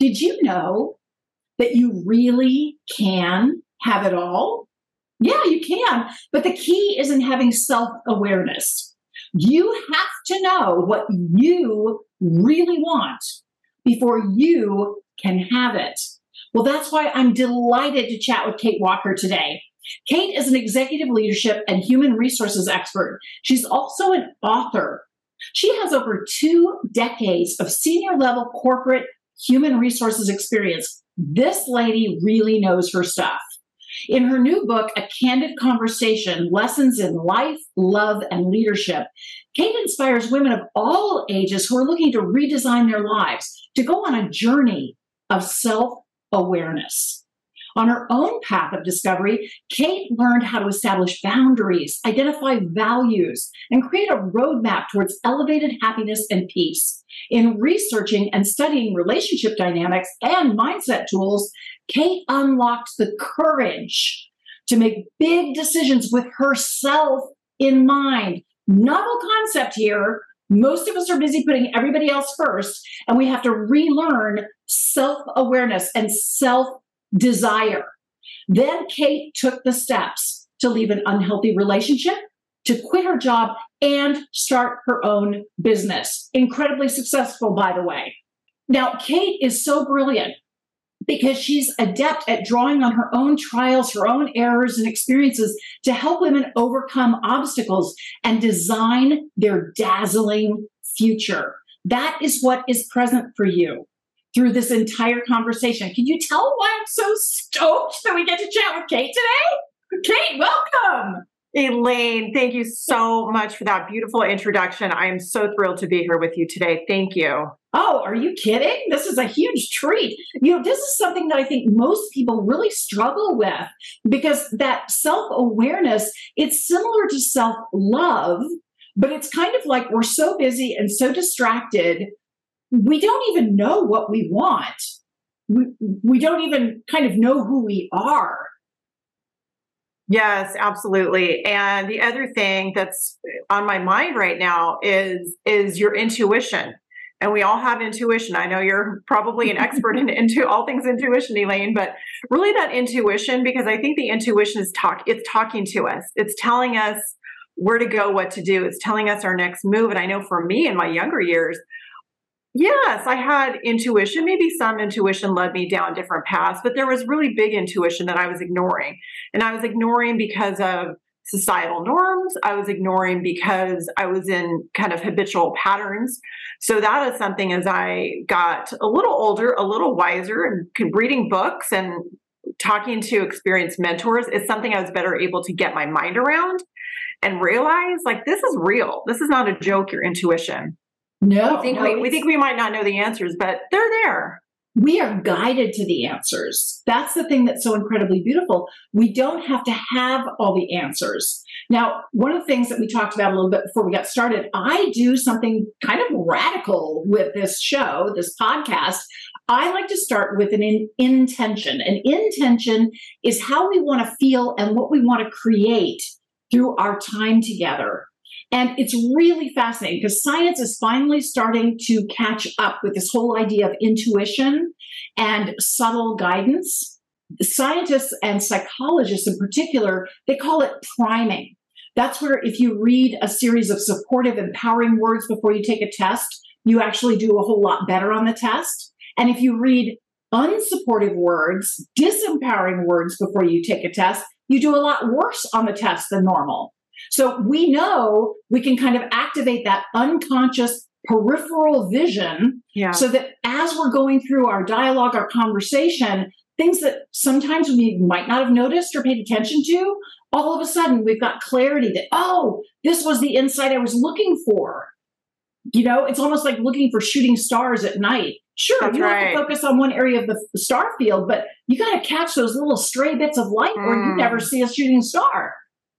Did you know that you really can have it all? Yeah, you can. But the key is in having self awareness. You have to know what you really want before you can have it. Well, that's why I'm delighted to chat with Kate Walker today. Kate is an executive leadership and human resources expert. She's also an author. She has over two decades of senior level corporate human resources experience. This lady really knows her stuff. In her new book, A Candid Conversation Lessons in Life, Love, and Leadership, Kate inspires women of all ages who are looking to redesign their lives to go on a journey of self awareness. On her own path of discovery, Kate learned how to establish boundaries, identify values, and create a roadmap towards elevated happiness and peace. In researching and studying relationship dynamics and mindset tools, Kate unlocked the courage to make big decisions with herself in mind. Novel concept here. Most of us are busy putting everybody else first, and we have to relearn self awareness and self desire. Then Kate took the steps to leave an unhealthy relationship, to quit her job, and start her own business. Incredibly successful, by the way. Now, Kate is so brilliant because she's adept at drawing on her own trials, her own errors and experiences to help women overcome obstacles and design their dazzling future. That is what is present for you through this entire conversation. Can you tell why I'm so stoked that we get to chat with Kate today? Kate, welcome. Elaine, thank you so much for that beautiful introduction. I am so thrilled to be here with you today. Thank you. Oh, are you kidding? This is a huge treat. You know, this is something that I think most people really struggle with because that self-awareness, it's similar to self-love, but it's kind of like we're so busy and so distracted we don't even know what we want. We, we don't even kind of know who we are. Yes, absolutely. And the other thing that's on my mind right now is is your intuition. And we all have intuition. I know you're probably an expert in into all things intuition, Elaine, but really that intuition, because I think the intuition is talk it's talking to us. It's telling us where to go, what to do. It's telling us our next move. And I know for me in my younger years, Yes, I had intuition. Maybe some intuition led me down different paths, but there was really big intuition that I was ignoring. And I was ignoring because of societal norms. I was ignoring because I was in kind of habitual patterns. So that is something as I got a little older, a little wiser, and reading books and talking to experienced mentors is something I was better able to get my mind around and realize like this is real. This is not a joke, your intuition. No, we think, no, we, we think we might not know the answers, but they're there. We are guided to the answers. That's the thing that's so incredibly beautiful. We don't have to have all the answers. Now, one of the things that we talked about a little bit before we got started, I do something kind of radical with this show, this podcast. I like to start with an in- intention. An intention is how we want to feel and what we want to create through our time together. And it's really fascinating because science is finally starting to catch up with this whole idea of intuition and subtle guidance. Scientists and psychologists in particular, they call it priming. That's where if you read a series of supportive, empowering words before you take a test, you actually do a whole lot better on the test. And if you read unsupportive words, disempowering words before you take a test, you do a lot worse on the test than normal. So we know we can kind of activate that unconscious peripheral vision yeah. so that as we're going through our dialogue, our conversation, things that sometimes we might not have noticed or paid attention to, all of a sudden we've got clarity that, oh, this was the insight I was looking for. You know, it's almost like looking for shooting stars at night. Sure, That's you right. have to focus on one area of the, star field, but you got to catch those little stray bits of light or you Mm. never see a shooting star.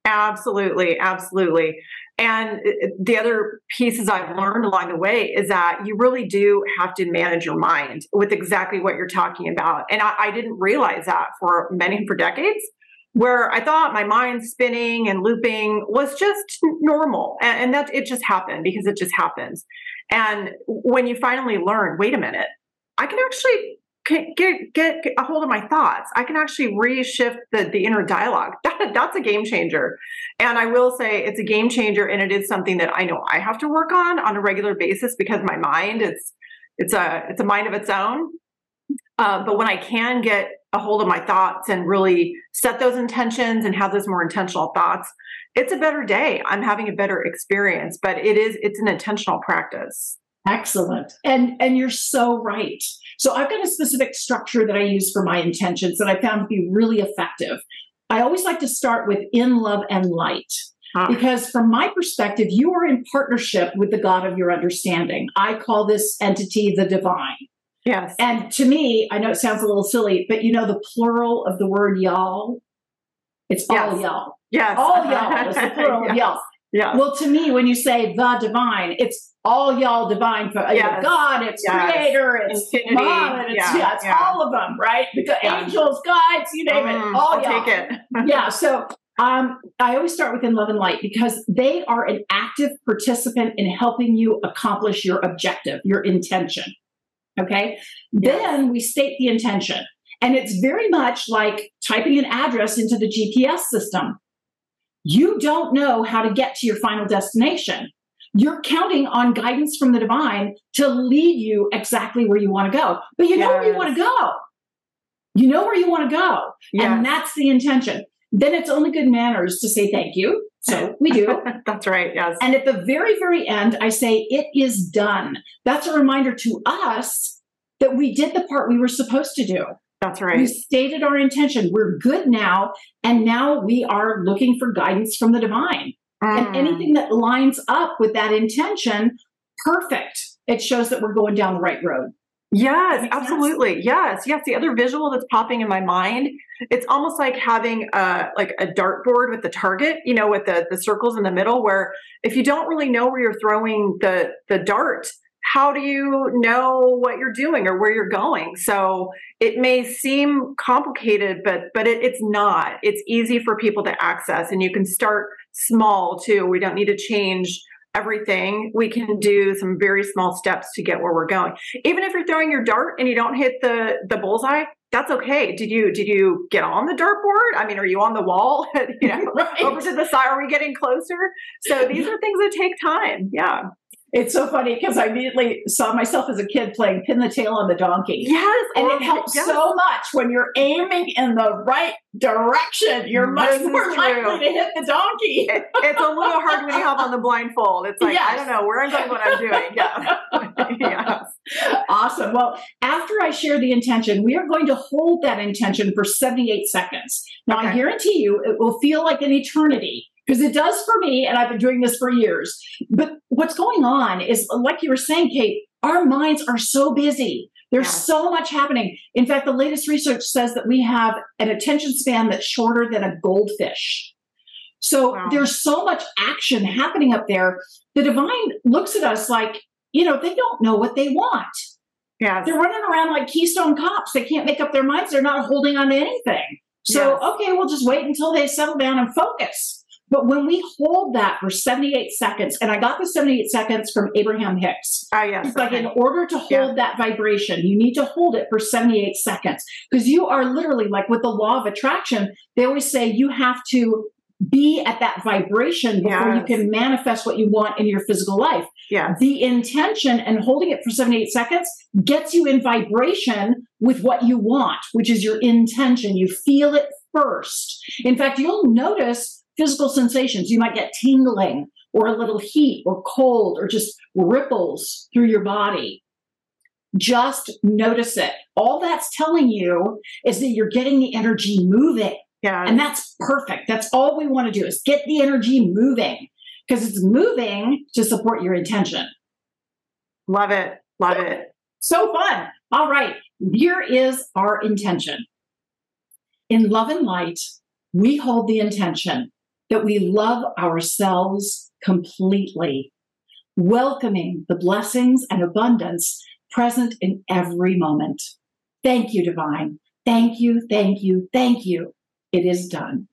Absolutely, absolutely. And uh, the other pieces I've learned along the way is that you really do have to manage your mind with exactly what you're talking about. And I, I didn't realize that for many for decades, where I thought my mind spinning and looping was just normal, and, and that it just happened because it just happens. And when you finally learn, wait a minute, I can actually get get, get a hold of my thoughts. I can actually reshift the the inner dialogue. That, that's a game changer. And I will say it's a game changer, and it is something that I know I have to work on on a regular basis because my mind it's it's a it's a mind of its own. Uh, but when I can get a hold of my thoughts and really set those intentions and have those more intentional thoughts, it's a better day. I'm having a better experience. But it is it's an intentional practice. Excellent. And and you're so right. So I've got a specific structure that I use for my intentions that I found to be really effective. I always like to start with in love and light. Ah. Because from my perspective, you are in partnership with the God of your understanding. I call this entity the divine. Yes. And to me, I know it sounds a little silly, but you know the plural of the word y'all? It's all y'all. Yes. All y'all is the plural of y'all. Yeah. Well, to me, when you say the divine, it's all y'all divine for Yes. God, it's Yes. creator, it's Infinity. mom, and it's, Yeah, yeah, it's yeah. all of them, right? The Yeah. angels, guides, you name Mm, it, all I'll y'all. take it. yeah. So um, I always start with in love and light because they are an active participant in helping you accomplish your objective, your intention. Okay. Then we state the intention. And it's very much like typing an address into the GPS system. You don't know how to get to your final destination. You're counting on guidance from the divine to lead you exactly where you want to go. But you know where you want to go. You know where you want to go. And that's the intention. Then it's only good manners to say thank you. So we do. That's right. Yes. and at the very, very end, I say it is done. That's a reminder to us that we did the part we were supposed to do. That's right. We stated our intention. We're good now. And now we are looking for guidance from the divine. Mm. And anything that lines up with that intention, perfect. It shows that we're going down the right road. Yes, sense? absolutely. Yes, yes. The other visual that's popping in my mind, it's almost like having a like a dartboard with the target, you know, with the the circles in the middle. Where if you don't really know where you're throwing the the dart, how do you know what you're doing or where you're going? So it may seem complicated, but but it, it's not. It's easy for people to access, and you can start small too. We don't need to change everything. We can do some very small steps to get where we're going. Even if you're throwing your dart and you don't hit the the bullseye that's okay. Did you did you get on the dartboard? I mean are you on the wall? You know Right. over to the side are we getting closer? So these are things that take time. Yeah It's so funny because I immediately saw myself as a kid playing pin the tail on the donkey. yes And it oh helps yes. so much when you're aiming in the right direction. You're much This is more likely to hit the donkey. It- it's a little hard when you have on the blindfold it's like i don't know where i'm going what i'm doing yeah yeah Awesome. Well, after I share the intention, we are going to hold that intention for 78 seconds. Now, I guarantee you it will feel like an eternity because it does for me, and I've been doing this for years. But what's going on is, like you were saying, Kate, our minds are so busy. There's Yeah. so much happening. In fact, the latest research says that we have an attention span that's shorter than a goldfish. So Wow. there's so much action happening up there. The divine looks at us like, you know, they don't know what they want. Yeah. They're running around like Keystone cops. They can't make up their minds. They're not holding on to anything. So, Yes. okay, we'll just wait until they settle down and focus. But when we hold that for 78 seconds, and I got the 78 seconds from Abraham Hicks, oh yes it's like okay. in order to hold Yeah. that vibration, you need to hold it for 78 seconds because you are literally like with the law of attraction, they always say you have to be at that vibration before you can manifest what you want in your physical life. yes The intention and holding it for 78 seconds gets you in vibration with what you want, which is your intention. You feel it first. In fact, you'll notice physical sensations. You might get tingling or a little heat or cold or just ripples through your body. Just notice it. All that's telling you is that you're getting the energy moving. yeah And that's perfect. That's all we want to do is get the energy moving because it's moving to support your intention. Love it. Love it. So fun. All right. Here is our intention. In love and light, we hold the intention that we love ourselves completely, welcoming the blessings and abundance present in every moment. Thank you, Divine. Thank you, thank you, thank you. It is done.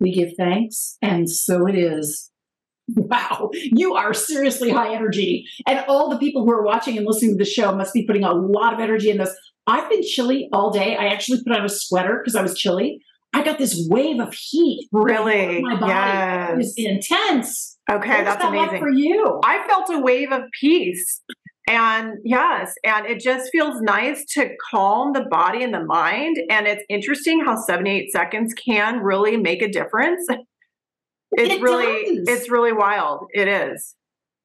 We give thanks, and so it is. Wow, you are seriously high energy. And all the people who are watching and listening to the show must be putting a lot of energy in this. I've been chilly all day. I actually put on a sweater because I was chilly. I got this wave of heat. Really? My body. Yes. It was intense. Okay, that's that like amazing. for you. I felt a wave of peace. And yes, and it just feels nice to calm the body and the mind. And it's interesting how 78 seconds can really make a difference. It's It really, does. it's really wild. It is.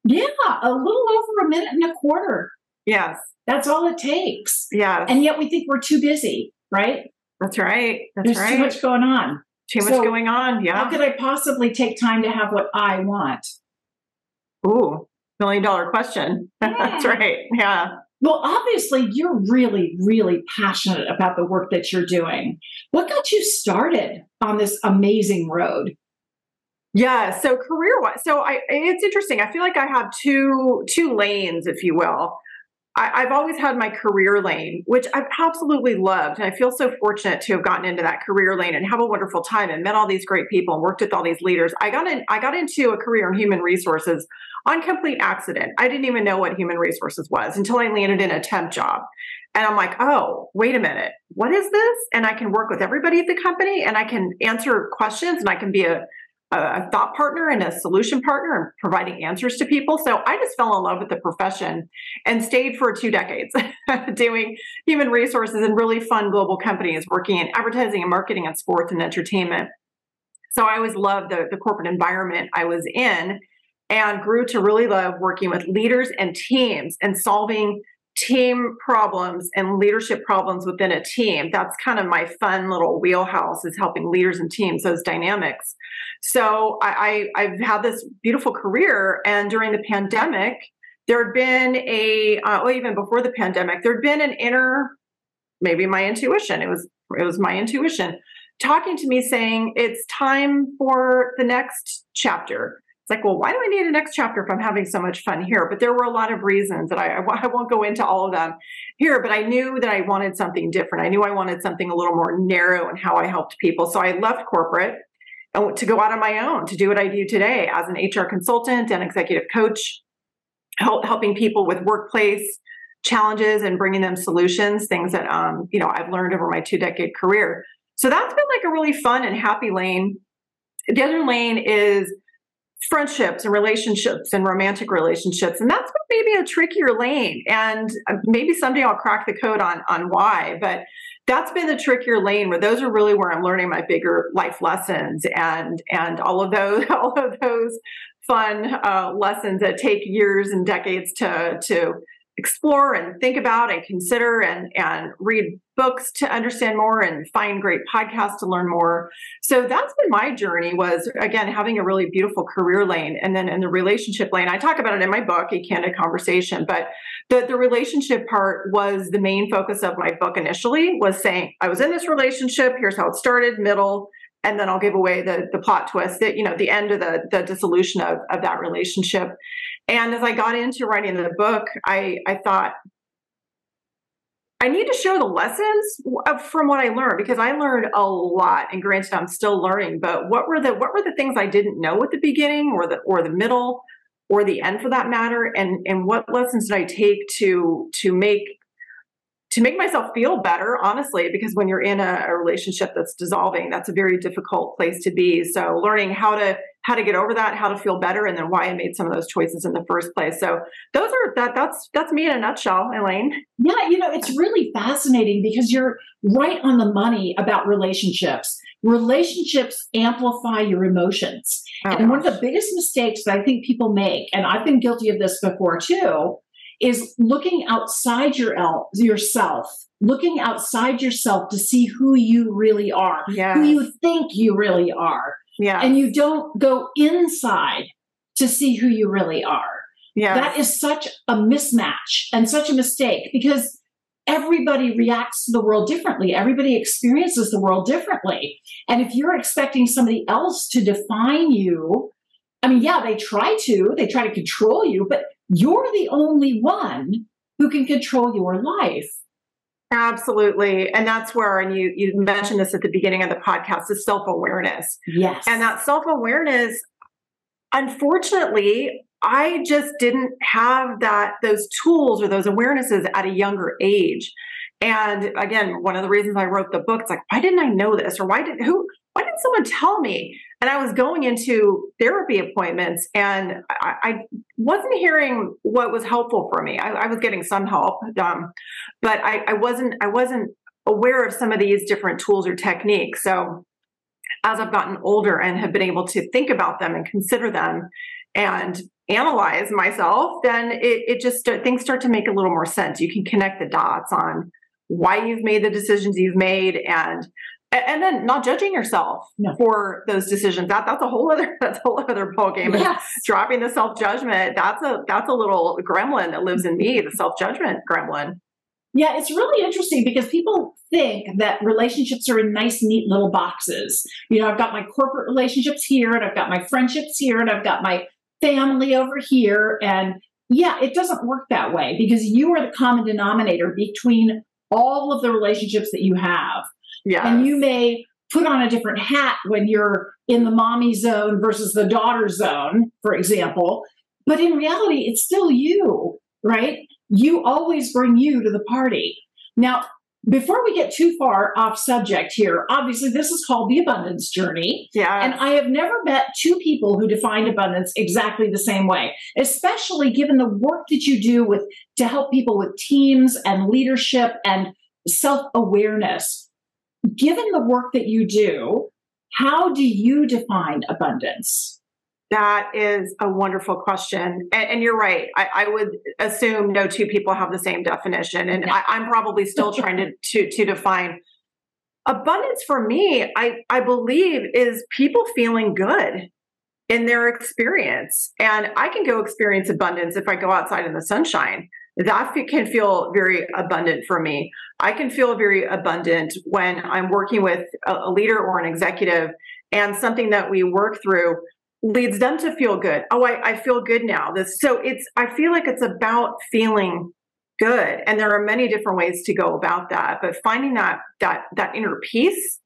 Yeah, a little over a minute and a quarter. Yes. That's all it takes. Yeah. And yet we think we're too busy, right? that's right. That's There's right. too much going on. Too much So, going on. Yeah. How could I possibly take time to have what I want? Ooh, million dollar question. that's right. Yeah. Well, obviously, you're really, really passionate about the work that you're doing. What got you started on this amazing road? Yeah. So career wise, so I it's interesting. I feel like I have two two lanes, if you will. I, I've always had my career lane, which I've absolutely loved, and I feel so fortunate to have gotten into that career lane and have a wonderful time and met all these great people and worked with all these leaders. I got in. I got into a career in human resources on complete accident. I didn't even know what human resources was until I landed in a temp job. And I'm like, oh, wait a minute, what is this? And I can work with everybody at the company and I can answer questions and I can be a a thought partner and a solution partner and providing answers to people. So I just fell in love with the profession and stayed for two decades doing human resources in really fun global companies, working in advertising and marketing and sports and entertainment. So I always loved the, the corporate environment I was in and grew to really love working with leaders and teams and solving team problems and leadership problems within a team. That's kind of my fun little wheelhouse is helping leaders and teams, those dynamics. So I, I, I've had this beautiful career, and during the pandemic, there had been a, uh, well, even before the pandemic, there had been an inner, maybe my intuition. It was, it was my intuition talking to me saying it's time for the next chapter. It's like, well, why do I need a next chapter if I'm having so much fun here? But there were a lot of reasons that I, I won't go into all of them here, but I knew that I wanted something different. I knew I wanted something a little more narrow in how I helped people. So I left corporate and to go out on my own to do what I do today as an HR consultant and executive coach, help, helping people with workplace challenges and bringing them solutions, things that um, you know I've learned over my two decade career. So that's been like a really fun and happy lane. The other lane is friendships and relationships and romantic relationships, and that's maybe a trickier lane. And uh, maybe someday I'll crack the code on on why, but that's been the trickier lane where those are really where I'm learning my bigger life lessons and and all of those all of those fun uh, lessons that take years and decades to to explore and think about and consider and and read books to understand more and find great podcasts to learn more. So that's been my journey was again having a really beautiful career lane. And then in the relationship lane i talk about it in my book a candid conversation but the, the relationship part was the main focus of my book initially was saying i was in this relationship. Here's how it started middle and then I'll give away the the plot twist that you know the end of the the dissolution of of that relationship. And as I got into writing the book, I I thought I need to share the lessons from what I learned because I learned a lot. And granted, I'm still learning. But what were the what were the things I didn't know at the beginning, or the or the middle, or the end for that matter? And and what lessons did I take to to make to make myself feel better, honestly, because when you're in a, a, relationship that's dissolving, that's a very difficult place to be. So learning how to how to get over that, how to feel better, and then why I made some of those choices in the first place. So those are that that's that's me in a nutshell, Elaine. Yeah, you know, it's really fascinating because you're right on the money about relationships. Relationships amplify your emotions. Oh, and gosh. one of the biggest mistakes that I think people make, and I've been guilty of this before too, is looking outside your el- yourself looking outside yourself to see who you really are yes. who you think you really are. Yeah. And you don't go inside to see who you really are. Yeah. That is such a mismatch and such a mistake because everybody reacts to the world differently. Everybody experiences the world differently. And if you're expecting somebody else to define you I mean, yeah, they try to, they try to control you, but you're the only one who can control your life. Absolutely. And that's where, and you, you mentioned this at the beginning of the podcast, is self awareness. Yes. And that self awareness, unfortunately, I just didn't have that, those tools or those awarenesses at a younger age. And again, one of the reasons I wrote the book, it's like, why didn't I know this? Or why did who why didn't someone tell me? And I was going into therapy appointments and I, I wasn't hearing what was helpful for me. I, I was getting some help, um, but I, I wasn't I wasn't aware of some of these different tools or techniques. So as I've gotten older and have been able to think about them and consider them and analyze myself, then it, it just things start to make a little more sense. You can connect the dots on why you've made the decisions you've made and and then not judging yourself no. for those decisions. That that's a whole other that's a whole other ball game yes. dropping the self-judgment that's a that's a little gremlin that lives in me the self-judgment gremlin. Yeah it's really interesting because people think that relationships are in nice neat little boxes. You know i've got my corporate relationships here and i've got my friendships here and i've got my family over here and yeah it doesn't work that way because you are the common denominator between all of the relationships that you have yeah. And you may put on a different hat when you're in the mommy zone versus the daughter zone, for example. But in reality, it's still you, right? You always bring you to the party. Now, before we get too far off subject here, obviously this is called the abundance journey. Yeah. And I have never met two people who defined abundance exactly the same way, especially given the work that you do with to help people with teams and leadership and self-awareness given the work that you do, how do you define abundance? That is a wonderful question. And, and you're right. I, I, would assume no two people have the same definition. And I, am probably still trying to, to, to define abundance for me, I, I believe is people feeling good in their experience. And I can go experience abundance if I go outside in the sunshine that can feel very abundant for me. I can feel very abundant when I'm working with a, leader or an executive and something that we work through leads them to feel good. Oh, I, I feel good now. This so it's I feel like it's about feeling good. And there are many different ways to go about that. But finding that that that inner peace,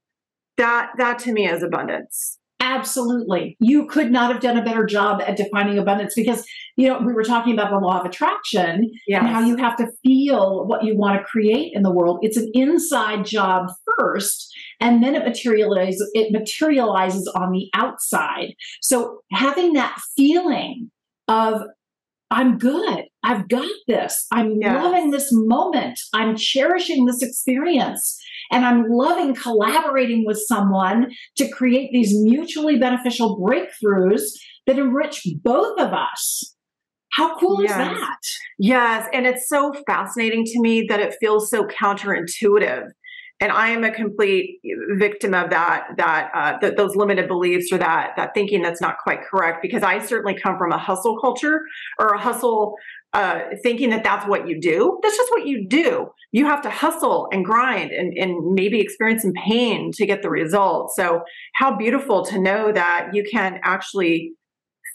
that that to me is abundance. Absolutely. You could not have done a better job at defining abundance because, you know, we were talking about the law of attraction yes. and how you have to feel what you want to create in the world. It's an inside job first, and then it materializes it materializes on the outside. So having that feeling of I'm good. I've got this. I'm yes. loving this moment. I'm cherishing this experience. And I'm loving collaborating with someone to create these mutually beneficial breakthroughs that enrich both of us. How cool Yes. is that? Yes, and it's so fascinating to me that it feels so counterintuitive. And I am a complete victim of that, that uh, th- those limited beliefs or that that thinking that's not quite correct. Because I certainly come from a hustle culture or a hustle uh, thinking that that's what you do. That's just what you do. You have to hustle and grind and, and maybe experience some pain to get the result. So how beautiful to know that you can actually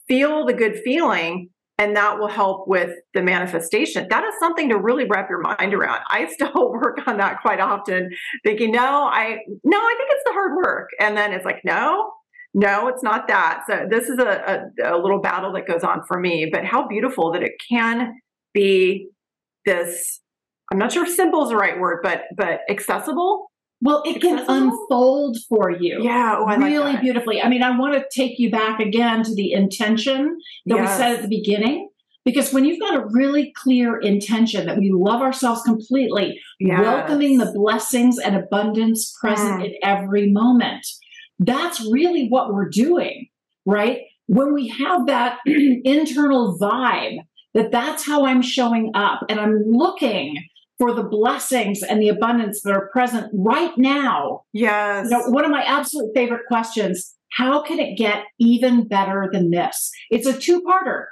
feel the good feeling and that will help with the manifestation. That is something to really wrap your mind around. I still work on that quite often, thinking, no, I no, I think it's the hard work. And then it's like, no, no, it's not that. So this is a, a, a little battle that goes on for me. But how beautiful that it can be this. I'm not sure if simple is the right word, but but accessible. Well, it can unfold for you. Yeah, oh, like really that. beautifully. I mean, I want to take you back again to the intention that we said at the beginning. Because when you've got a really clear intention that we love ourselves completely, Yes. welcoming the blessings and abundance present Mm. in every moment, that's really what we're doing, right? When we have that internal vibe that that's how I'm showing up and I'm looking for the blessings and the abundance that are present right now Yes. you know, one of my absolute favorite questions how can it get even better than this? It's a two parter.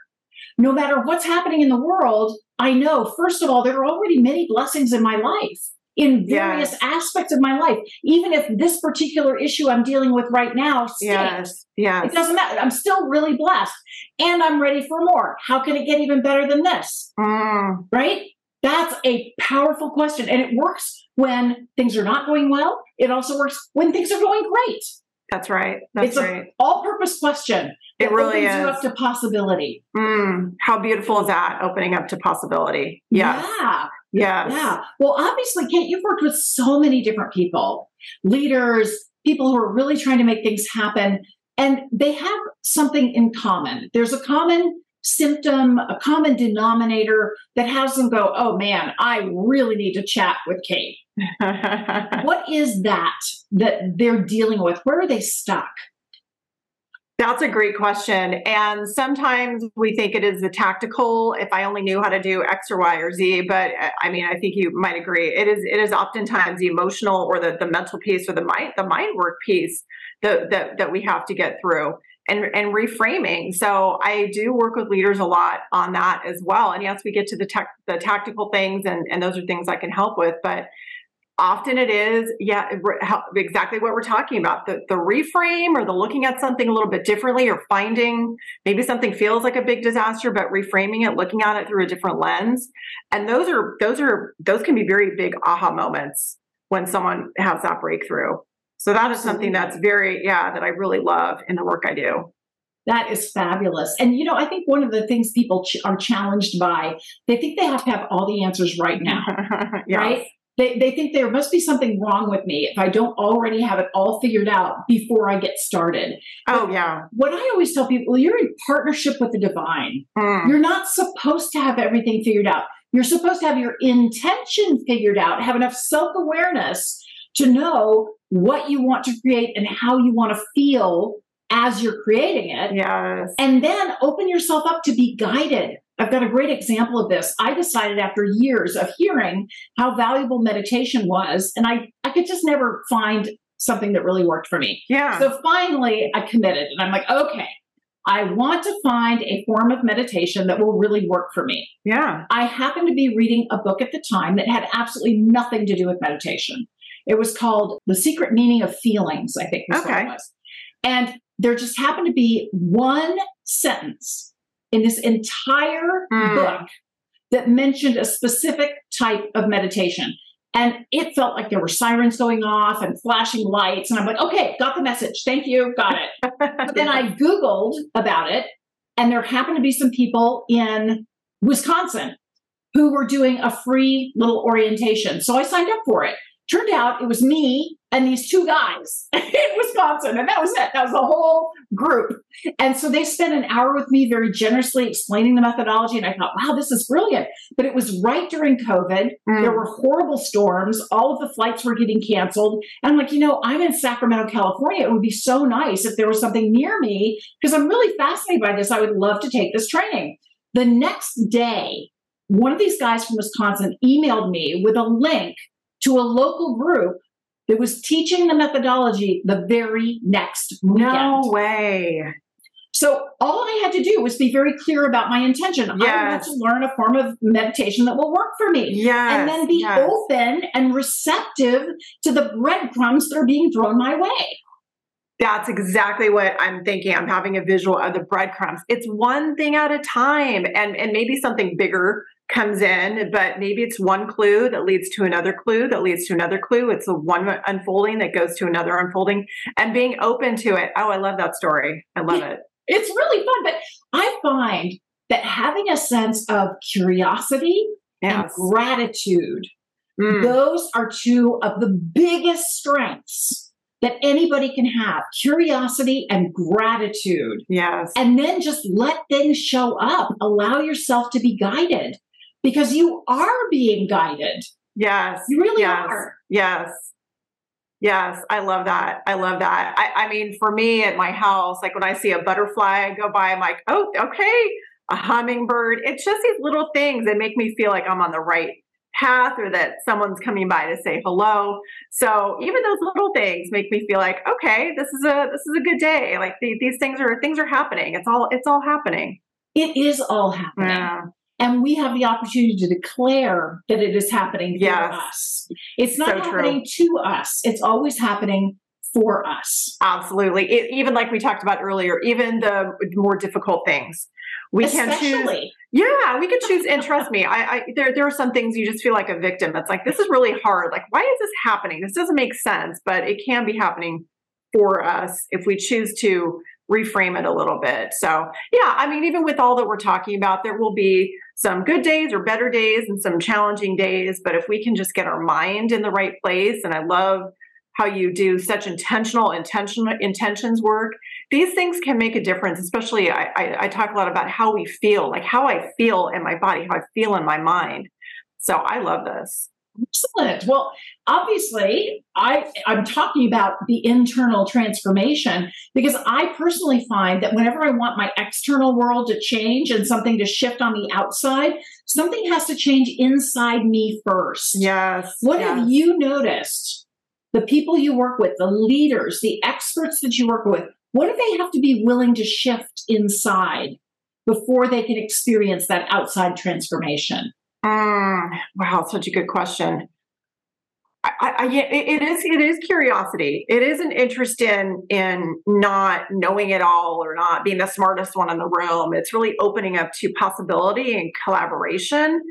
No matter what's happening in the world, I know, first of all, there are already many blessings in my life, in various Yes. aspects of my life. Even if this particular issue I'm dealing with right now stinks, yes. Yes. it doesn't matter. I'm still really blessed and I'm ready for more. How can it get even better than this? Mm. right? That's a powerful question. And it works when things are not going well. It also works when things are going great. That's right. That's right. it's right. all purpose question. It really opens you up to possibility. Mm, how beautiful is that? Opening up to possibility. Yes. Yeah. Yes. Yeah. Well, obviously, Kate, you've worked with so many different people, leaders, people who are really trying to make things happen. And they have something in common. There's a common symptom, a common denominator that has them go, oh man, I really need to chat with Kate. what is that that they're dealing with? Where are they stuck? That's a great question. And sometimes we think it is the tactical, if I only knew how to do X or Y or Z. But I mean, I think you might agree. It is it is oftentimes the emotional or the, the mental piece or the mind the mind work piece that, that that we have to get through. And, and reframing. So I do work with leaders a lot on that as well. And yes, we get to the tech, the tactical things, and, and those are things I can help with. But often it is yeah how- exactly what we're talking about the the reframe or the looking at something a little bit differently or finding maybe something feels like a big disaster but reframing it looking at it through a different lens and those are those are those can be very big aha moments when someone has that breakthrough so that is something that's very yeah that i really love in the work i do That is fabulous. And, you know, I think one of the things people ch- are challenged by, they think they have to have all the answers right now, Yes. right? They, they think there must be something wrong with me if I don't already have it all figured out before I get started. oh yeah What I always tell people, you're in partnership with the divine. Mm. You're not supposed to have everything figured out. You're supposed to have your intention figured out, have enough self awareness to know what you want to create and how you want to feel as you're creating it. yes And then open yourself up to be guided. I've got a great example of this. I decided after years of hearing how valuable meditation was, and I, I could just never find something that really worked for me. yeah So finally, I committed and I'm like, okay, I want to find a form of meditation that will really work for me. yeah I happened to be reading a book at the time that had absolutely nothing to do with meditation. It was called The Secret Meaning of Feelings, I think was what Okay. it was. And there just happened to be one sentence in this entire Hmm. book that mentioned a specific type of meditation. And it felt like there were sirens going off and flashing lights. And I'm like, okay, got the message. Thank you. Got it. But then I Googled about it, and there happened to be some people in Wisconsin who were doing a free little orientation. So I signed up for it. Turned out it was me and these two guys in Wisconsin, and that was it. That was the whole group. And so they spent an hour with me very generously explaining the methodology. And I thought, wow, this is brilliant. But it was right during COVID. Mm. There were horrible storms. All of the flights were getting canceled. And I'm like, you know, I'm in Sacramento, California. It would be so nice if there was something near me because I'm really fascinated by this. I would love to take this training. The next day, one of these guys from Wisconsin emailed me with a link to a local group that was teaching the methodology the very next weekend. No way. So all I had to do was be very clear about my intention. I want to learn a form of meditation that will work for me. Yes. and then be yes. open and receptive to the breadcrumbs that are being thrown my way. That's exactly what I'm thinking. I'm having a visual of the breadcrumbs. It's one thing at a time, and and maybe something bigger comes in, but maybe it's one clue that leads to another clue that leads to another clue. It's a one unfolding that goes to another unfolding, and being open to it. Oh, I love that story. I love it. It's really fun, but I find that having a sense of curiosity and gratitude, Mm. those are two of the biggest strengths that anybody can have curiosity and gratitude. Yes. And then just let things show up. Allow yourself to be guided because you are being guided. Yes. You really yes. are. Yes. Yes, I love that. I love that. I, I mean, for me at my house, like when I see a butterfly go by, I'm like, oh, okay, a hummingbird. It's just these little things that make me feel like I'm on the right path or that someone's coming by to say hello. So even those little things make me feel like, okay, this is a this is a good day. Like the, these things are things are happening. It's all it's all happening. It is all happening. Yeah. And we have the opportunity to declare that it is happening for Yes. us. It's not So true. happening to us, it's always happening for us. Absolutely. It, even like we talked about earlier, even the more difficult things. We can choose Yeah, we can choose. And trust me, I, I there there are some things you just feel like a victim. That's like this is really hard. Like, why is this happening? This doesn't make sense, but it can be happening for us if we choose to reframe it a little bit. So yeah, I mean, even with all that we're talking about, there will be some good days or better days and some challenging days. But if we can just get our mind in the right place, and I love how you do such intentional intentional intentions work these things can make a difference especially I, I, I talk a lot about how we feel like how i feel in my body how i feel in my mind so i love this Excellent. Well, obviously, I, I'm talking about the internal transformation because I personally find that whenever I want my external world to change and something to shift on the outside, something has to change inside me first. yes What yes. have you noticed? The people you work with, the leaders, the experts that you work with, what do they have to be willing to shift inside before they can experience that outside transformation? Mm, wow, such a good question. I, I, it, is. It is curiosity. It is an interest in in not knowing it all or not being the smartest one in the room. It's really opening up to possibility and collaboration.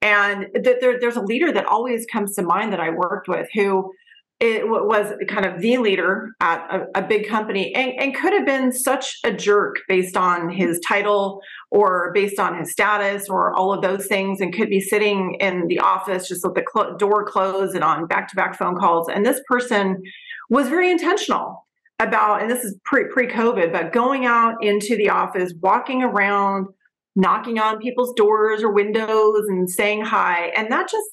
And th- there, there's a leader that always comes to mind that I worked with who it was kind of the leader at a, a big company and, and could have been such a jerk based on his title or based on his status or all of those things and could be sitting in the office just with the clo- door closed and on back-to-back phone calls. And this person was very intentional about and this is pre pre-covid but going out into the office walking around knocking on people's doors or windows and saying hi. And that just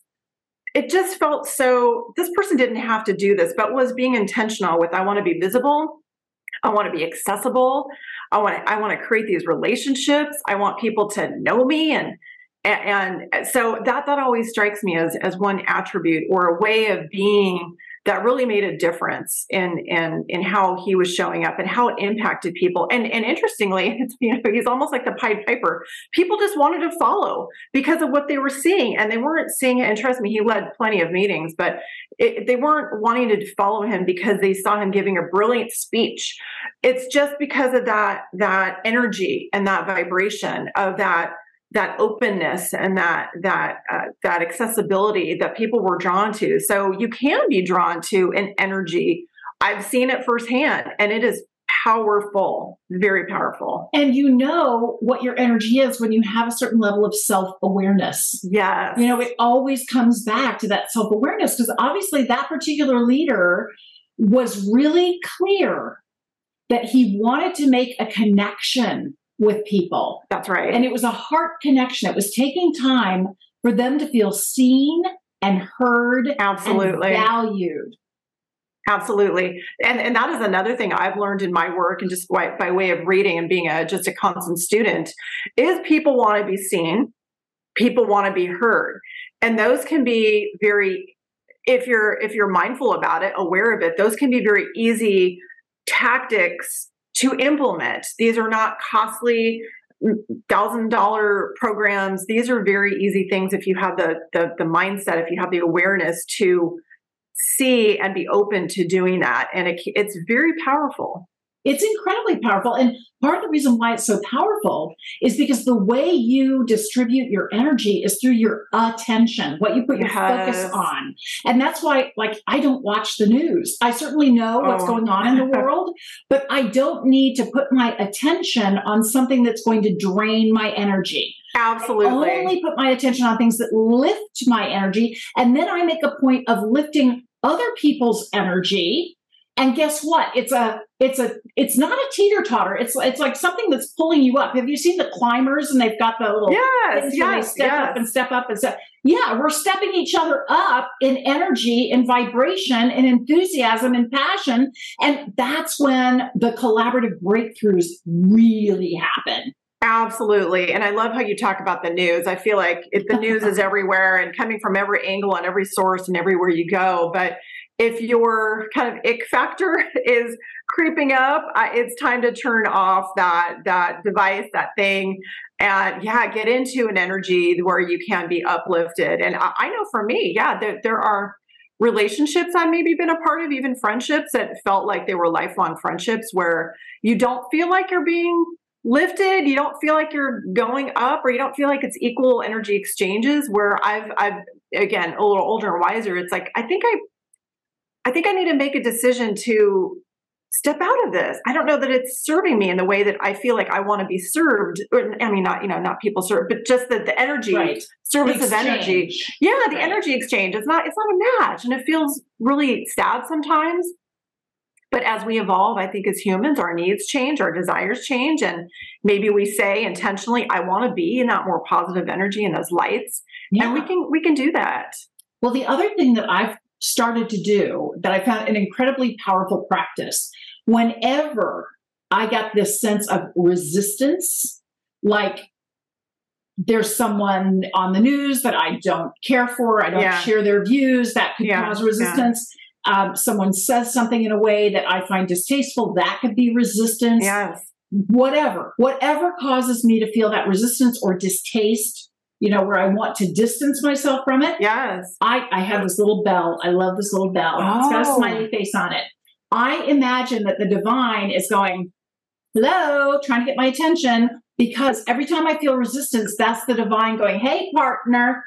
it just felt so this person didn't have to do this but was being intentional with i want to be visible. I want to be accessible i want to i want to create these relationships. I want people to know me and and, so that that always strikes me as as one attribute or a way of being that really made a difference in in in how he was showing up and how it impacted people. And and interestingly, you know, he's almost like the Pied Piper. People just wanted to follow because of what they were seeing, and they weren't seeing it. And trust me, he led plenty of meetings, but it, they weren't wanting to follow him because they saw him giving a brilliant speech. It's just because of that that energy and that vibration of that that openness and that that uh, that accessibility that people were drawn to. So you can be drawn to an energy. I've seen it firsthand, and it is powerful, very powerful. And you know what your energy is when you have a certain level of self awareness. Yeah, You know, it always comes back to that self awareness because obviously that particular leader was really clear that he wanted to make a connection with people. that's right. And it was a heart connection. It was taking time for them to feel seen and heard Absolutely, and valued. Absolutely. And and that is another thing I've learned in my work and just by, by way of reading and being a just a constant student is people want to be seen, people want to be heard. And those can be very if you're if you're mindful about it, aware of it, those can be very easy tactics to implement. These are not costly mm, thousand dollar programs. These are very easy things if you have the, the the mindset, if you have the awareness to see and be open to doing that. And it, it's very powerful. It's incredibly powerful. And part of the reason why it's so powerful is because the way you distribute your energy is through your attention, what you put your yes. focus on. And that's why, like, I don't watch the news. I certainly know what's oh. going on in the world, but I don't need to put my attention on something that's going to drain my energy. Absolutely. I only put my attention on things that lift my energy. And then I make a point of lifting other people's energy and guess what it's a it's a it's not a teeter totter it's it's like something that's pulling you up have you seen the climbers and they've got the little yes, yes step yes. up and step up and step yeah we're stepping each other up in energy and vibration and enthusiasm and passion and that's when the collaborative breakthroughs really happen Absolutely. And I love how you talk about the news. I feel like it, the news is everywhere and coming from every angle and every source and everywhere you go. But if your kind of ick factor is creeping up, it's time to turn off that that device, that thing, and yeah, get into an energy where you can be uplifted. And I, I know for me, yeah, there, there are relationships I've maybe been a part of, even friendships that felt like they were lifelong friendships where you don't feel like you're being lifted you don't feel like you're going up or you don't feel like it's equal energy exchanges where i've i've again a little older and wiser it's like i think i I think I need to make a decision to step out of this. I don't know that it's serving me in the way that I feel like I want to be served. Or, I mean, not, you know, not people served, but just the, the energy, right. service of energy. Yeah, the right. energy exchange. It's not, it's not a match. And it feels really sad sometimes. But as we evolve, I think as humans, our needs change, our desires change. And maybe we say intentionally, I want to be in that more positive energy and those lights. Yeah. And we can we can do that. Well, the other thing that I've started to do that I found an incredibly powerful practice. Whenever I got this sense of resistance, like there's someone on the news that I don't care for, I don't yeah. share their views, that could yeah. cause resistance. Yeah. Um, someone says something in a way that I find distasteful, that could be resistance. Yes. Whatever, whatever causes me to feel that resistance or distaste you know, where I want to distance myself from it. Yes. I, I have this little bell. I love this little bell. Oh. It's got a oh. smiley face on it. I imagine that the divine is going, hello, trying to get my attention because every time I feel resistance, that's the divine going, hey, partner,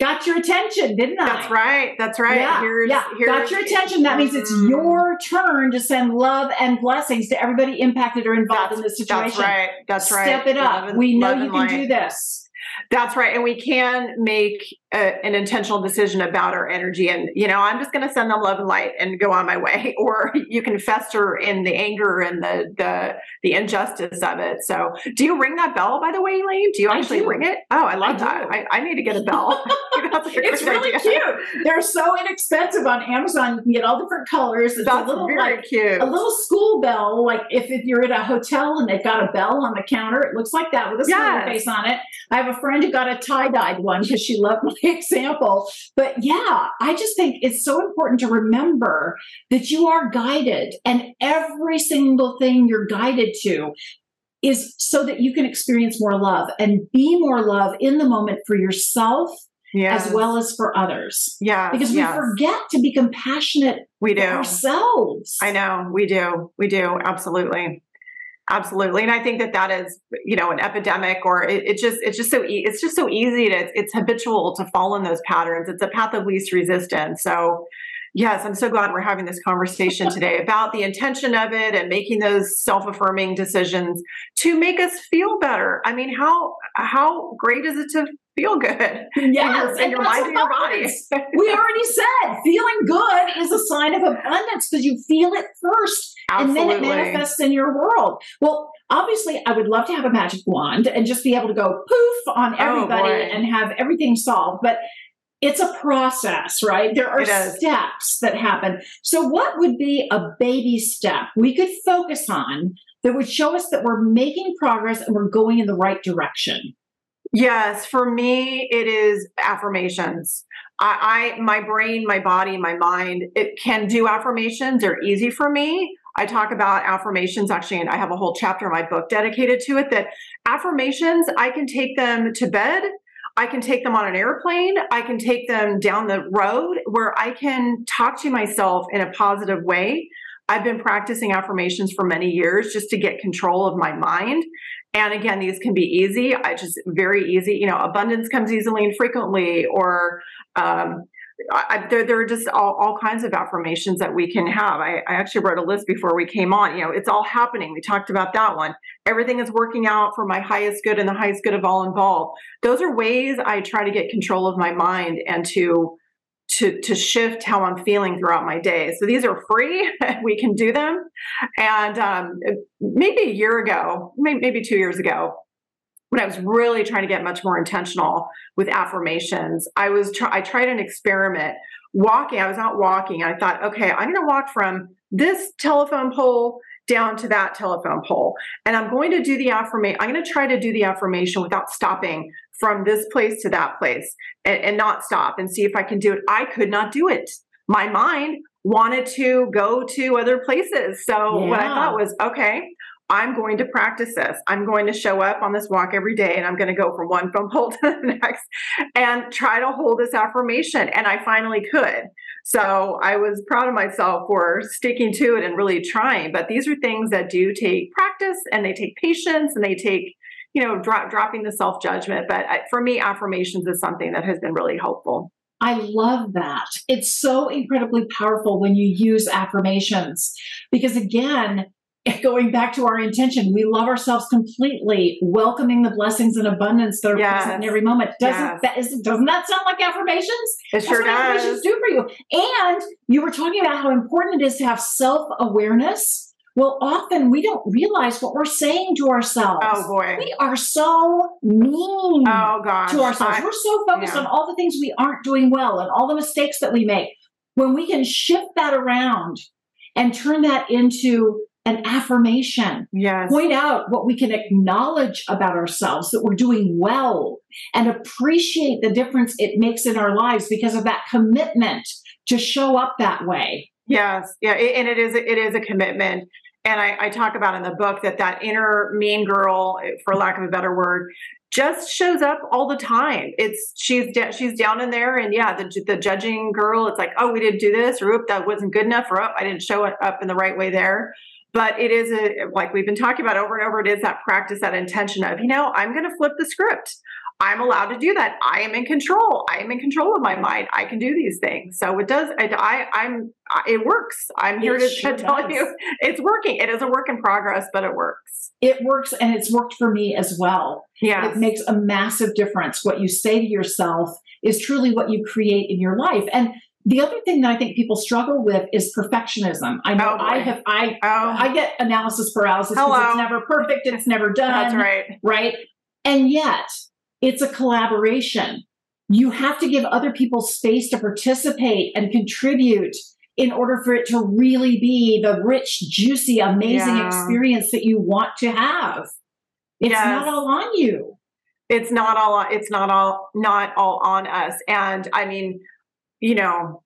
got your attention, didn't I? That's right. That's right. Yeah, here's, yeah. Here's, got your attention. That means it's mm. your turn to send love and blessings to everybody impacted or involved in this situation. That's right. That's right. Step it up. And, we know you can light. do this. That's right. And we can make a, an intentional decision about our energy. And, you know, I'm just going to send them love and light and go on my way. Or you can fester in the anger and the, the, the injustice of it. So do you ring that bell, by the way, Elaine? Do you actually ring it? Oh, I love I that. I, I, need to get a bell. it's really idea. cute. They're so inexpensive on Amazon. You can get all different colors. It's That's a little, very like, cute. A little school bell. Like if, if you're at a hotel and they've got a bell on the counter, it looks like that with a smiley yes. face on it. I have a friend who got a tie dyed one because she loved example. But yeah, I just think it's so important to remember that you are guided and every single thing you're guided to is so that you can experience more love and be more love in the moment for yourself yes. as well as for others. Yeah. Because we yes. forget to be compassionate we do. ourselves. I know. We do. We do. Absolutely. Absolutely, and I think that that is, you know, an epidemic, or it, it just it's just so e- it's just so easy to it's habitual to fall in those patterns. It's a path of least resistance. So, yes, I'm so glad we're having this conversation today about the intention of it and making those self affirming decisions to make us feel better. I mean, how how great is it to feel good yes, your, in your mind and your body. we already said feeling good is a sign of abundance because you feel it first Absolutely. and then it manifests in your world. Well, obviously, I would love to have a magic wand and just be able to go poof on oh, everybody oh, and have everything solved. But it's a process, right? There are steps that happen. So, what would be a baby step we could focus on that would show us that we're making progress and we're going in the right direction? Yes, for me, it is affirmations. I, I, my brain, my body, my mind, it can do affirmations. They're easy for me. I talk about affirmations actually, and I have a whole chapter in my book dedicated to it. That affirmations, I can take them to bed. I can take them on an airplane. I can take them down the road where I can talk to myself in a positive way. I've been practicing affirmations for many years just to get control of my mind. And again, these can be easy. I just very easy. You know, abundance comes easily and frequently, or um, I, there, there are just all, all kinds of affirmations that we can have. I, I actually wrote a list before we came on. You know, it's all happening. We talked about that one. Everything is working out for my highest good and the highest good of all involved. Those are ways I try to get control of my mind and to to to shift how I'm feeling throughout my day. So these are free. we can do them. And um, maybe a year ago, maybe two years ago, when I was really trying to get much more intentional with affirmations, I was try- I tried an experiment walking. I was out walking. I thought, okay, I'm going to walk from this telephone pole down to that telephone pole. And I'm going to do the affirmation. I'm going to try to do the affirmation without stopping from this place to that place and, and not stop and see if I can do it. I could not do it. My mind wanted to go to other places. So yeah. what I thought was, okay, I'm going to practice this. I'm going to show up on this walk every day and I'm going to go from one phone pole to the next and try to hold this affirmation. And I finally could. So I was proud of myself for sticking to it and really trying. But these are things that do take practice and they take patience and they take, you know, drop, dropping the self judgment. But for me, affirmations is something that has been really helpful. I love that. It's so incredibly powerful when you use affirmations because, again, going back to our intention, we love ourselves completely, welcoming the blessings and abundance that are yes. present in every moment. Doesn't yes. that is, doesn't that sound like affirmations? It That's sure does. Affirmations do for you. And you were talking about how important it is to have self awareness. Well, often we don't realize what we're saying to ourselves. Oh boy, we are so mean. Oh gosh, to ourselves. I, we're so focused yeah. on all the things we aren't doing well and all the mistakes that we make. When we can shift that around and turn that into an affirmation. Yes. Point out what we can acknowledge about ourselves that we're doing well and appreciate the difference it makes in our lives because of that commitment to show up that way. Yes. Yeah. And it is, it is a commitment. And I, I talk about in the book that that inner mean girl, for lack of a better word, just shows up all the time. It's she's she's down in there, and yeah, the the judging girl. It's like, oh, we didn't do this, or oop, that wasn't good enough, or up, I didn't show it up in the right way there but it is a like we've been talking about over and over it is that practice that intention of you know i'm going to flip the script i'm allowed to do that i am in control i am in control of my mind i can do these things so it does i, I am it works i'm here it to, sure tell does. you it's working it is a work in progress but it works it works and it's worked for me as well yeah it makes a massive difference what you say to yourself is truly what you create in your life and the other thing that I think people struggle with is perfectionism. I know oh, I have I oh. I get analysis paralysis because it's never perfect, it's never done. That's right. Right. And yet it's a collaboration. You have to give other people space to participate and contribute in order for it to really be the rich, juicy, amazing yeah. experience that you want to have. It's yes. not all on you. It's not all it's not all not all on us. And I mean, you know,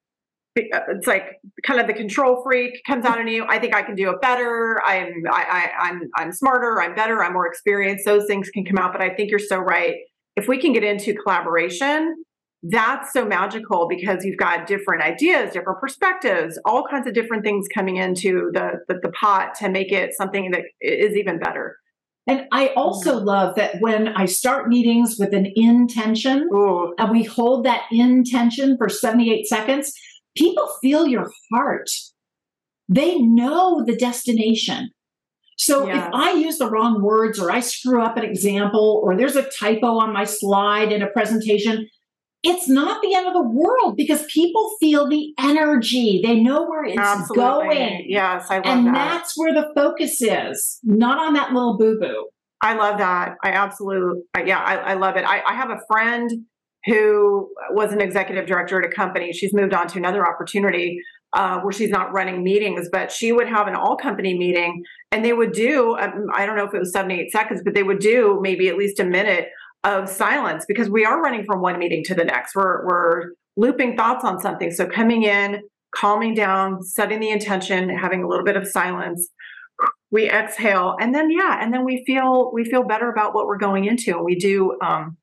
uh, it's like kind of the control freak comes out in you. I think I can do it better. I'm I, I I'm I'm smarter. I'm better. I'm more experienced. Those things can come out. But I think you're so right. If we can get into collaboration, that's so magical because you've got different ideas, different perspectives, all kinds of different things coming into the the, the pot to make it something that is even better. And I also mm-hmm. love that when I start meetings with an intention Ooh. and we hold that intention for 78 seconds, people feel your heart. They know the destination. So yeah. if I use the wrong words or I screw up an example or there's a typo on my slide in a presentation, it's not the end of the world because people feel the energy. They know where it's Absolutely. going. Yes, I love and that. that's where the focus is, not on that little boo boo. I love that. I absolutely, yeah, I, I love it. I, I have a friend who was an executive director at a company. She's moved on to another opportunity uh, where she's not running meetings, but she would have an all company meeting and they would do, um, I don't know if it was 78 seconds, but they would do maybe at least a minute of silence because we are running from one meeting to the next. We're, we're looping thoughts on something. So coming in, calming down, setting the intention, having a little bit of silence. We exhale, and then yeah, and then we feel we feel better about what we're going into, we do um,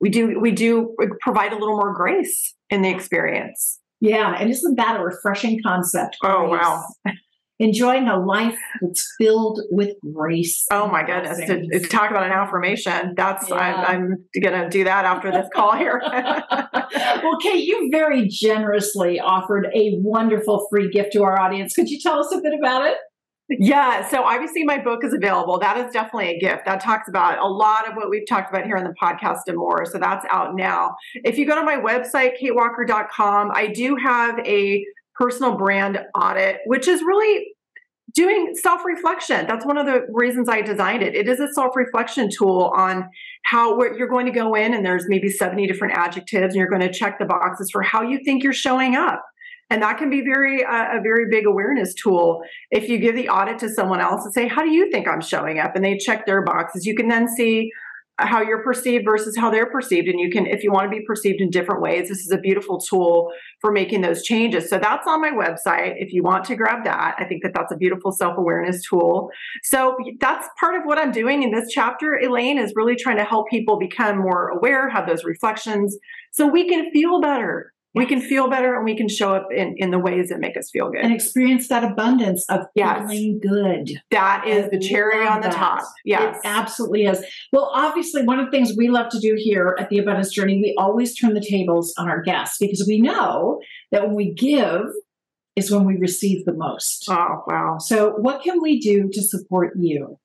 we do we do provide a little more grace in the experience. Yeah, and isn't that a refreshing concept? Oh wow. Enjoying a life that's filled with grace. Oh my goodness! To, to, talk about an affirmation, that's yeah. I'm, I'm going to do that after this call here. well, Kate, you very generously offered a wonderful free gift to our audience. Could you tell us a bit about it? Yeah, so obviously my book is available. That is definitely a gift. That talks about a lot of what we've talked about here on the podcast and more. So that's out now. If you go to my website, katewalker.com, I do have a personal brand audit, which is really doing self reflection. That's one of the reasons I designed it. It is a self reflection tool on how you're going to go in, and there's maybe 70 different adjectives, and you're going to check the boxes for how you think you're showing up and that can be very uh, a very big awareness tool. If you give the audit to someone else and say how do you think i'm showing up? and they check their boxes you can then see how you're perceived versus how they're perceived. And you can if you want to be perceived in different ways this is a beautiful tool for making those changes. So that's on my website. If you want to grab that i think that that's a beautiful self-awareness tool. So that's part of what i'm doing in this chapter. Elaine is really trying to help people become more aware have those reflections so we can feel better we can feel better and we can show up in, in the ways that make us feel good. And experience that abundance of yes. feeling good. That is I the cherry on the that. top. Yes. It absolutely is. Well obviously one of the things we love to do here at the abundance journey we always turn the tables on our guests because we know that when we give is when we receive the most. Oh wow. So what can we do to support you?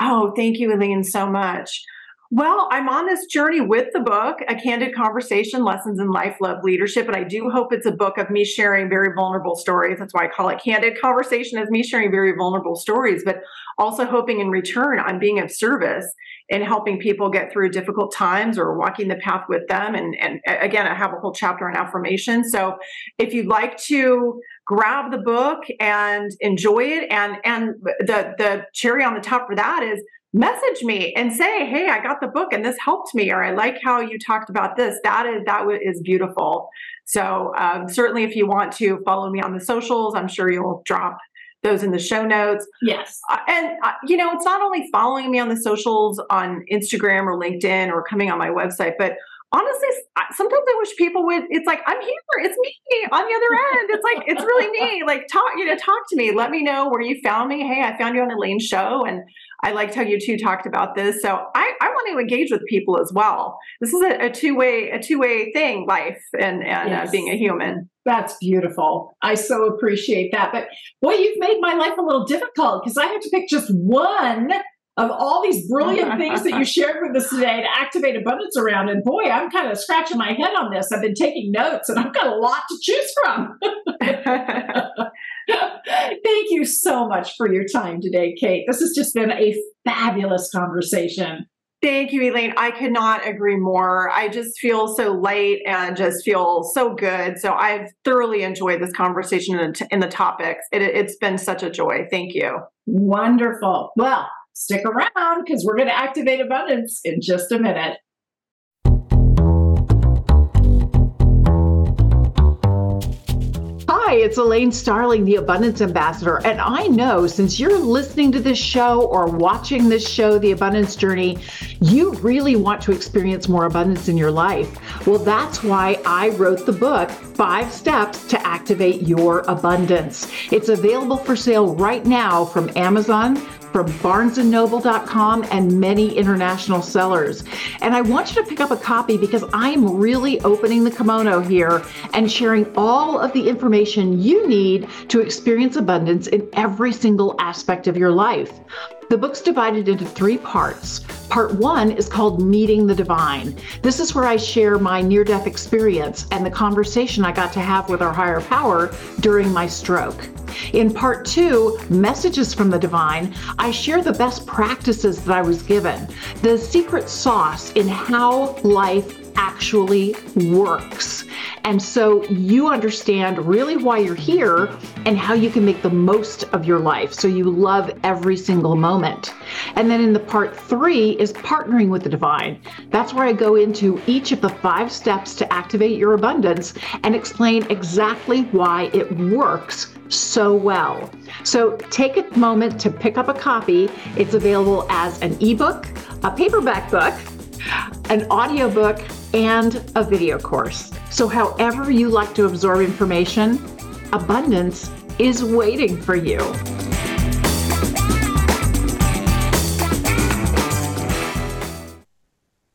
Oh thank you elaine so much well, I'm on this journey with the book, A Candid Conversation Lessons in Life, Love, Leadership. And I do hope it's a book of me sharing very vulnerable stories. That's why I call it Candid Conversation, as me sharing very vulnerable stories, but also hoping in return I'm being of service in helping people get through difficult times or walking the path with them. And, and again, I have a whole chapter on affirmation. So if you'd like to grab the book and enjoy it, and and the the cherry on the top for that is message me and say hey i got the book and this helped me or i like how you talked about this. That is that is beautiful. So um, certainly if you want to follow me on the socials i'm sure you'll drop those in the show notes. Yes. Uh, and uh, you know it's not only following me on the socials on instagram or linkedin or coming on my website but honestly, sometimes I wish people would. It's like I'm here. It's me on the other end. It's like it's really me. Like talk, you know, talk to me. Let me know where you found me. Hey, I found you on Elaine show, and I liked how you two talked about this. So I, I want to engage with people as well. This is a, a two way a two way thing, life and and uh, yes. uh, being a human. That's beautiful. I so appreciate that. But boy, you've made my life a little difficult because I have to pick just one of all these brilliant things that you shared with us today to activate abundance around. And boy, I'm kind of scratching my head on this. I've been taking notes and I've got a lot to choose from. Thank you so much for your time today, Kate. This has just been a fabulous conversation. Thank you, Elaine. I could not agree more. I just feel so light and just feel so good. So I've thoroughly enjoyed this conversation and the, the topics. It, it's been such a joy. Thank you. Wonderful. Well, stick around because we're going to activate abundance in just a minute. Hi, it's Elaine Starling, the Abundance Ambassador. And I know since you're listening to this show or watching this show, The Abundance Journey, you really want to experience more abundance in your life. Well, that's why I wrote the book, Five Steps to Activate Your Abundance. It's available for sale right now from Amazon, from barnesandnoble.com and many international sellers. And I want you to pick up a copy because I'm really opening the kimono here and sharing all of the information you need to experience abundance in every single aspect of your life. The book's divided into three parts. Part one is called Meeting the Divine. This is where I share my near death experience and the conversation I got to have with our higher power during my stroke. In part two, Messages from the Divine, I share the best practices that I was given, the secret sauce in how life actually works. And so you understand really why you're here and how you can make the most of your life. So you love every single moment. And then in the part three is partnering with the divine. That's where I go into each of the five steps to activate your abundance and explain exactly why it works so well. So take a moment to pick up a copy. It's available as an ebook, a paperback book, an audiobook, and a video course. So, however you like to absorb information, abundance is waiting for you.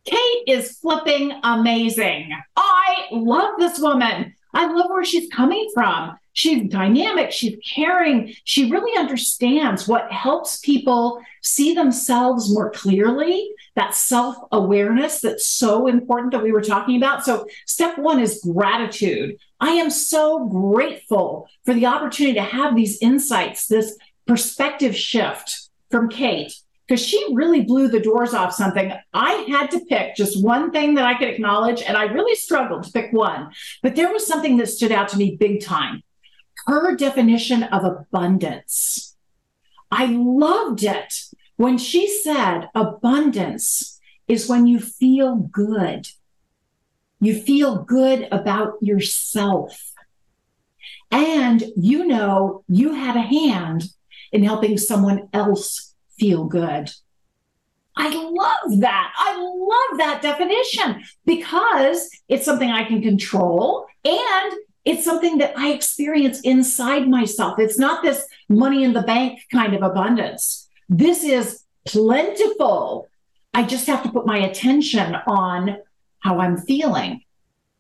Kate is flipping amazing. I love this woman. I love where she's coming from. She's dynamic, she's caring, she really understands what helps people see themselves more clearly, that self awareness that's so important that we were talking about. So, step one is gratitude. I am so grateful for the opportunity to have these insights, this perspective shift from Kate because she really blew the doors off something. I had to pick just one thing that I could acknowledge, and I really struggled to pick one. But there was something that stood out to me big time her definition of abundance. I loved it when she said abundance is when you feel good. You feel good about yourself. And you know you had a hand in helping someone else feel good. I love that. I love that definition because it's something I can control and it's something that I experience inside myself. It's not this money in the bank kind of abundance. This is plentiful. I just have to put my attention on how I'm feeling.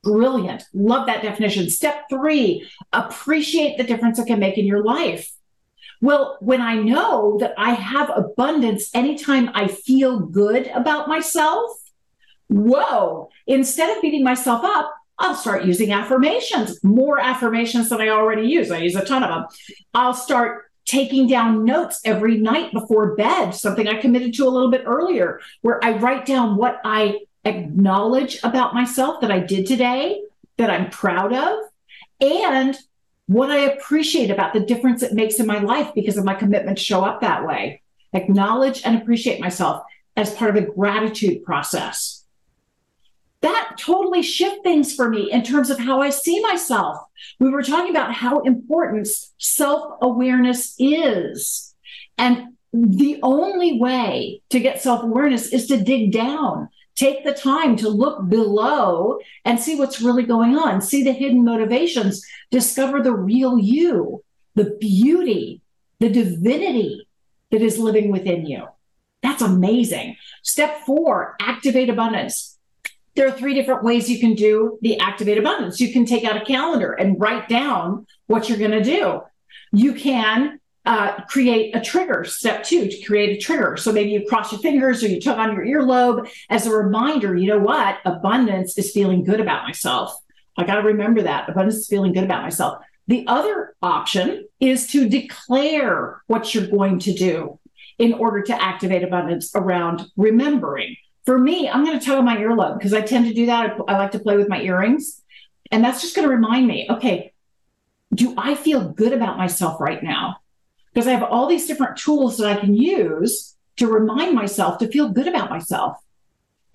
Brilliant. Love that definition. Step three, appreciate the difference it can make in your life. Well, when I know that I have abundance anytime I feel good about myself, whoa, instead of beating myself up, I'll start using affirmations, more affirmations than I already use. I use a ton of them. I'll start taking down notes every night before bed, something I committed to a little bit earlier, where I write down what I acknowledge about myself that I did today, that I'm proud of, and what I appreciate about the difference it makes in my life because of my commitment to show up that way. Acknowledge and appreciate myself as part of a gratitude process that totally shift things for me in terms of how I see myself. We were talking about how important self awareness is. And the only way to get self awareness is to dig down, take the time to look below and see what's really going on, see the hidden motivations, discover the real you, the beauty, the divinity that is living within you. That's amazing. Step four, activate abundance there are three different ways you can do the activate abundance. You can take out a calendar and write down what you're going to do. You can uh, create a trigger, step two, to create a trigger. So maybe you cross your fingers or you tug on your earlobe as a reminder, you know what? Abundance is feeling good about myself. I got to remember that. Abundance is feeling good about myself. The other option is to declare what you're going to do in order to activate abundance around remembering. For me, I'm going to tug on my earlobe because I tend to do that. I like to play with my earrings. And that's just going to remind me okay, do I feel good about myself right now? Because I have all these different tools that I can use to remind myself to feel good about myself.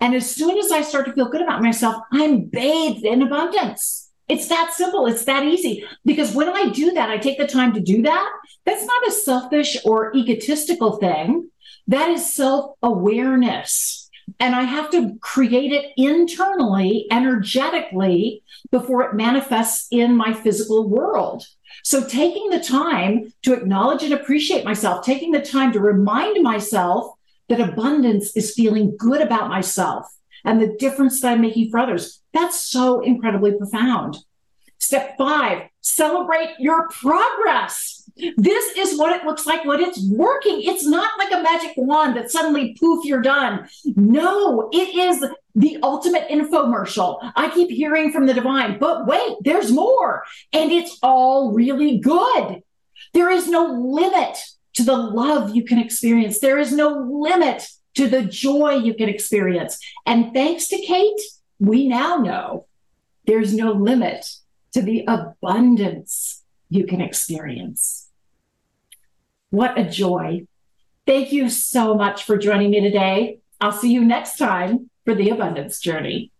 And as soon as I start to feel good about myself, I'm bathed in abundance. It's that simple. It's that easy. Because when I do that, I take the time to do that. That's not a selfish or egotistical thing. That is self awareness. And I have to create it internally, energetically, before it manifests in my physical world. So, taking the time to acknowledge and appreciate myself, taking the time to remind myself that abundance is feeling good about myself and the difference that I'm making for others, that's so incredibly profound. Step five, celebrate your progress. This is what it looks like when it's working. It's not like a magic wand that suddenly poof, you're done. No, it is the ultimate infomercial. I keep hearing from the divine, but wait, there's more. And it's all really good. There is no limit to the love you can experience. There is no limit to the joy you can experience. And thanks to Kate, we now know there's no limit to the abundance you can experience. What a joy. Thank you so much for joining me today. I'll see you next time for the Abundance Journey.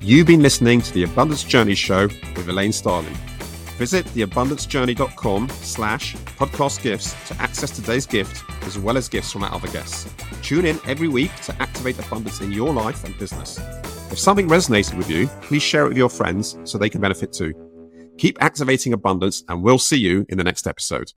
You've been listening to the Abundance Journey Show with Elaine Starling. Visit theabundancejourney.com slash podcast gifts to access today's gift as well as gifts from our other guests. Tune in every week to activate abundance in your life and business. If something resonated with you, please share it with your friends so they can benefit too. Keep activating abundance and we'll see you in the next episode.